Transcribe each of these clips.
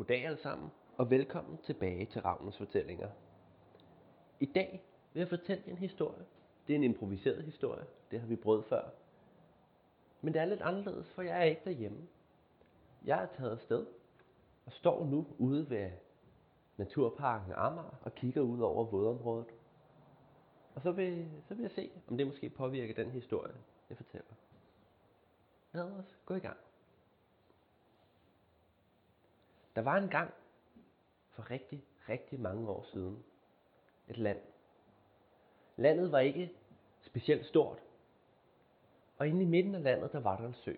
Goddag alle sammen, og velkommen tilbage til Ravnens Fortællinger. I dag vil jeg fortælle en historie. Det er en improviseret historie, det har vi prøvet før. Men det er lidt anderledes, for jeg er ikke derhjemme. Jeg er taget afsted og står nu ude ved Naturparken Amager og kigger ud over vådområdet. Og så vil, så vil jeg se, om det måske påvirker den historie, jeg fortæller. Lad os gå i gang. Der var en gang for rigtig, rigtig mange år siden et land. Landet var ikke specielt stort, og inde i midten af landet, der var der en sø.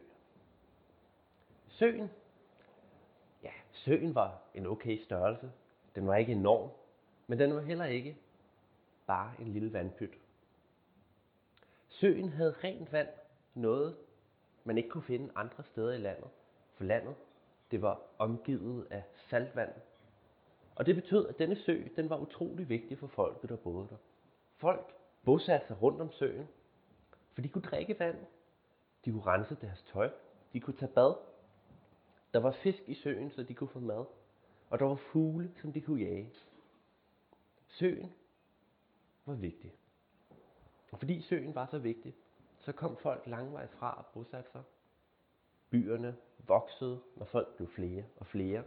Søen, ja, søen var en okay størrelse. Den var ikke enorm, men den var heller ikke bare en lille vandpyt. Søen havde rent vand, noget man ikke kunne finde andre steder i landet, for landet det var omgivet af saltvand. Og det betød, at denne sø den var utrolig vigtig for folket, der boede der. Folk bosatte sig rundt om søen, for de kunne drikke vand, de kunne rense deres tøj, de kunne tage bad. Der var fisk i søen, så de kunne få mad, og der var fugle, som de kunne jage. Søen var vigtig. Og fordi søen var så vigtig, så kom folk langvejs fra at bosætte sig byerne voksede, når folk blev flere og flere.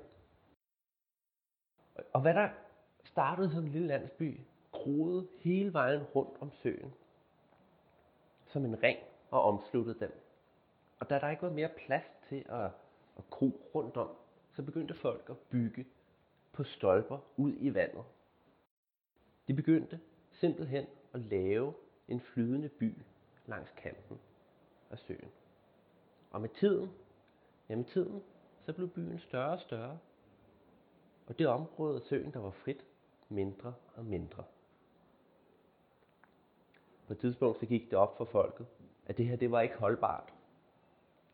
Og hvad der startede som en lille landsby, groede hele vejen rundt om søen, som en ring og omsluttede den. Og da der ikke var mere plads til at, at gro rundt om, så begyndte folk at bygge på stolper ud i vandet. De begyndte simpelthen at lave en flydende by langs kanten af søen. Og med tiden, ja med tiden, så blev byen større og større. Og det område af søen, der var frit, mindre og mindre. På et tidspunkt så gik det op for folket, at det her det var ikke holdbart.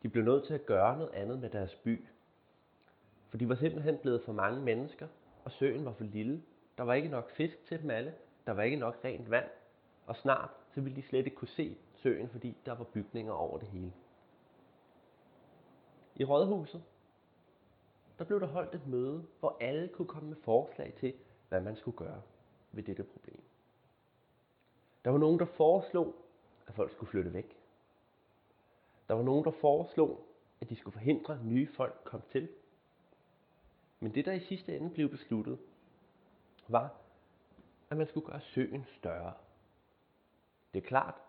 De blev nødt til at gøre noget andet med deres by. For de var simpelthen blevet for mange mennesker, og søen var for lille. Der var ikke nok fisk til dem alle. Der var ikke nok rent vand. Og snart så ville de slet ikke kunne se søen, fordi der var bygninger over det hele. I rådhuset, der blev der holdt et møde, hvor alle kunne komme med forslag til, hvad man skulle gøre ved dette problem. Der var nogen, der foreslog, at folk skulle flytte væk. Der var nogen, der foreslog, at de skulle forhindre, at nye folk kom til. Men det, der i sidste ende blev besluttet, var, at man skulle gøre søen større. Det er klart,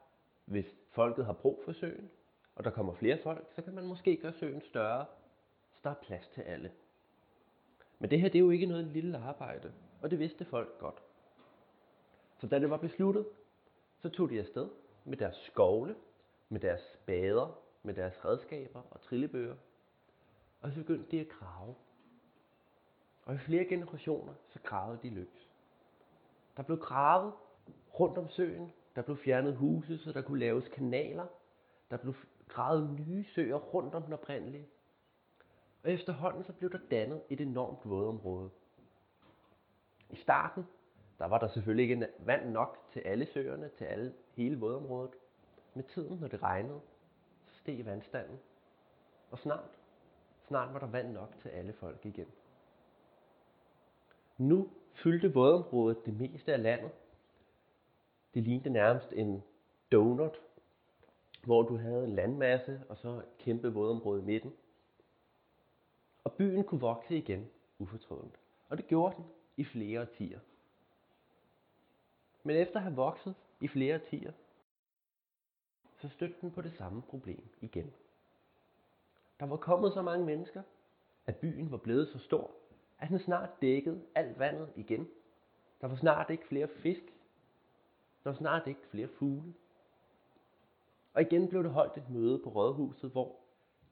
hvis folket har brug for søen, og der kommer flere folk, så kan man måske gøre søen større, så der er plads til alle. Men det her det er jo ikke noget lille arbejde, og det vidste folk godt. Så da det var besluttet, så tog de afsted med deres skovle, med deres spader, med deres redskaber og trillebøger, og så begyndte de at grave. Og i flere generationer, så gravede de løs. Der blev gravet rundt om søen, der blev fjernet huse, så der kunne laves kanaler, der blev gravet nye søer rundt om den oprindelige. Og efterhånden så blev der dannet et enormt vådområde. I starten, der var der selvfølgelig ikke vand nok til alle søerne, til alle, hele vådområdet. Med tiden, når det regnede, så steg vandstanden. Og snart, snart var der vand nok til alle folk igen. Nu fyldte vådområdet det meste af landet. Det lignede nærmest en donut, hvor du havde en landmasse og så et kæmpe vådområde i midten. Og byen kunne vokse igen ufortrødent. Og det gjorde den i flere årtier. Men efter at have vokset i flere årtier, så stødte den på det samme problem igen. Der var kommet så mange mennesker, at byen var blevet så stor, at den snart dækkede alt vandet igen. Der var snart ikke flere fisk. Der var snart ikke flere fugle. Og igen blev der holdt et møde på rådhuset, hvor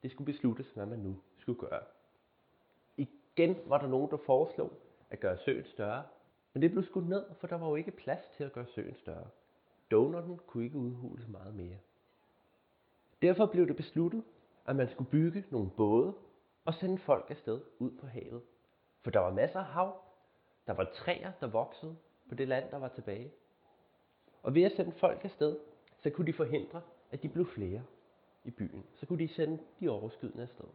det skulle besluttes, hvad man nu skulle gøre. Igen var der nogen, der foreslog at gøre søen større, men det blev skudt ned, for der var jo ikke plads til at gøre søen større. Donuten kunne ikke udhules meget mere. Derfor blev det besluttet, at man skulle bygge nogle både og sende folk afsted ud på havet. For der var masser af hav, der var træer, der voksede på det land, der var tilbage. Og ved at sende folk afsted, så kunne de forhindre, at de blev flere i byen. Så kunne de sende de overskydende afsted.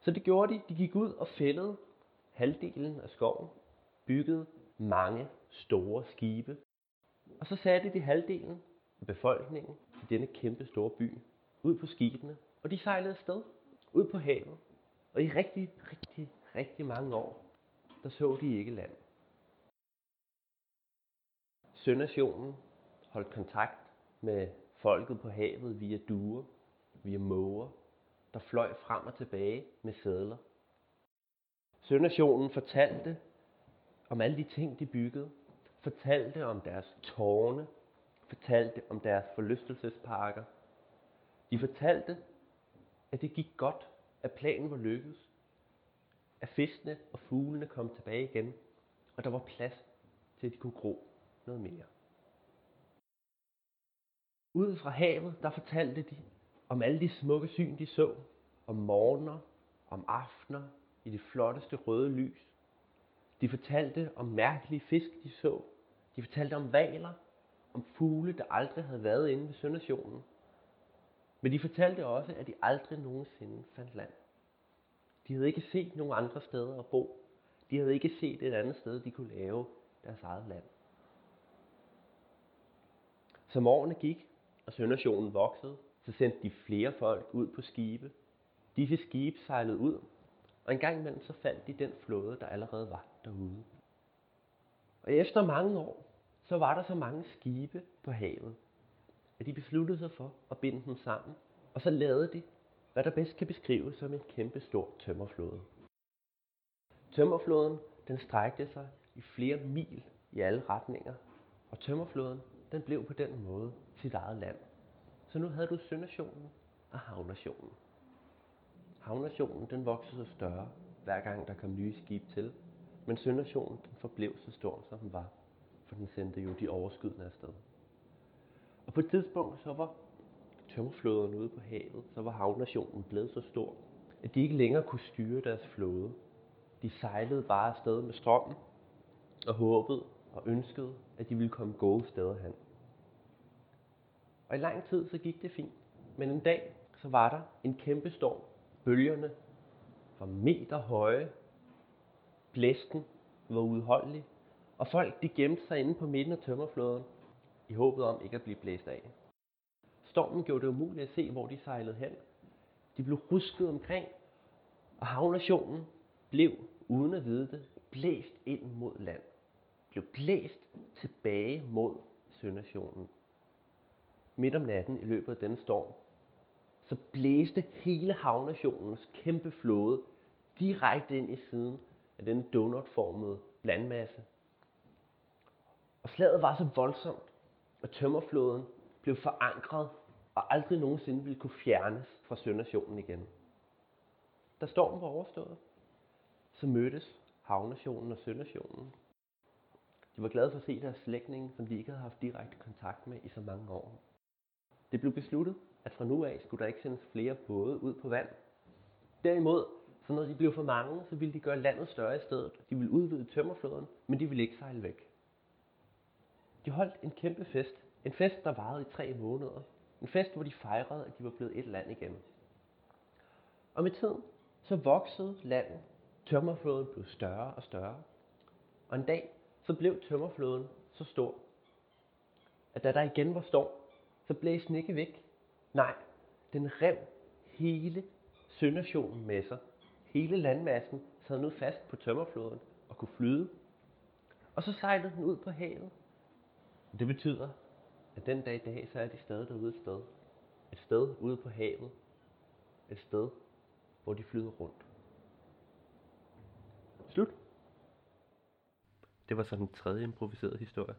Så det gjorde de. De gik ud og fældede halvdelen af skoven, byggede mange store skibe, og så satte de halvdelen af befolkningen i denne kæmpe store by ud på skibene, og de sejlede afsted ud på havet. Og i rigtig, rigtig, rigtig mange år, der så de ikke land. Sønationen holdt kontakt med folket på havet via duer, via måger, der fløj frem og tilbage med sædler. Sønationen fortalte om alle de ting, de byggede, fortalte om deres tårne, fortalte om deres forlystelsesparker. De fortalte, at det gik godt, at planen var lykkedes, at fiskene og fuglene kom tilbage igen, og der var plads til, at de kunne gro noget mere. Ud fra havet, der fortalte de om alle de smukke syn, de så, om morgener, om aftener, i det flotteste røde lys. De fortalte om mærkelige fisk, de så. De fortalte om valer, om fugle, der aldrig havde været inde ved Søndersjonen. Men de fortalte også, at de aldrig nogensinde fandt land. De havde ikke set nogen andre steder at bo. De havde ikke set et andet sted, de kunne lave deres eget land. Som årene gik, og Søndersjonen voksede, så sendte de flere folk ud på skibe. Disse skibe sejlede ud, og en gang imellem så fandt de den flåde, der allerede var derude. Og efter mange år, så var der så mange skibe på havet, at de besluttede sig for at binde dem sammen, og så lavede de, hvad der bedst kan beskrives som en kæmpe stor tømmerflåde. Tømmerflåden, den strækte sig i flere mil i alle retninger, og tømmerflåden, den blev på den måde sit eget land. Så nu havde du Søndersionen og Havnationen. Havnationen den voksede så større, hver gang der kom nye skib til, men Søndersionen den forblev så stor, som den var, for den sendte jo de overskydende afsted. Og på et tidspunkt så var tømmerflåderne ude på havet, så var havnationen blevet så stor, at de ikke længere kunne styre deres flåde. De sejlede bare afsted med strømmen og håbede og ønskede, at de ville komme gode steder hen. Og i lang tid så gik det fint. Men en dag så var der en kæmpe storm. Bølgerne var meter høje. Blæsten var udholdelig. Og folk de gemte sig inde på midten af tømmerflåden i håbet om ikke at blive blæst af. Stormen gjorde det umuligt at se, hvor de sejlede hen. De blev rusket omkring, og havnationen blev, uden at vide det, blæst ind mod land. Blev blæst tilbage mod Søndersionen. Midt om natten i løbet af denne storm, så blæste hele havnationens kæmpe flåde direkte ind i siden af den donutformede landmasse. Og slaget var så voldsomt, at tømmerflåden blev forankret og aldrig nogensinde ville kunne fjernes fra Søndersionen igen. Da stormen var overstået, så mødtes havnationen og Søndersionen. De var glade for at se deres slægtninge, som de ikke havde haft direkte kontakt med i så mange år. Det blev besluttet, at fra nu af skulle der ikke sendes flere både ud på vand. Derimod, så når de blev for mange, så ville de gøre landet større i stedet. De ville udvide tømmerflåden, men de ville ikke sejle væk. De holdt en kæmpe fest. En fest, der varede i tre måneder. En fest, hvor de fejrede, at de var blevet et land igen. Og med tiden, så voksede landet. Tømmerflåden blev større og større. Og en dag, så blev tømmerflåden så stor, at da der igen var storm, så blæste den ikke væk. Nej, den rev hele Søndersjonen med sig. Hele landmassen sad nu fast på tømmerfloden og kunne flyde. Og så sejlede den ud på havet. Det betyder, at den dag i dag, så er de stadig derude et sted. Et sted ude på havet. Et sted, hvor de flyder rundt. Slut. Det var så den tredje improviserede historie.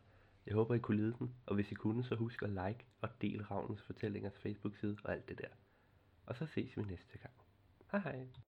Jeg håber, I kunne lide den, og hvis I kunne, så husk at like og del Ravnens Fortællingers Facebook-side og alt det der. Og så ses vi næste gang. Hej hej.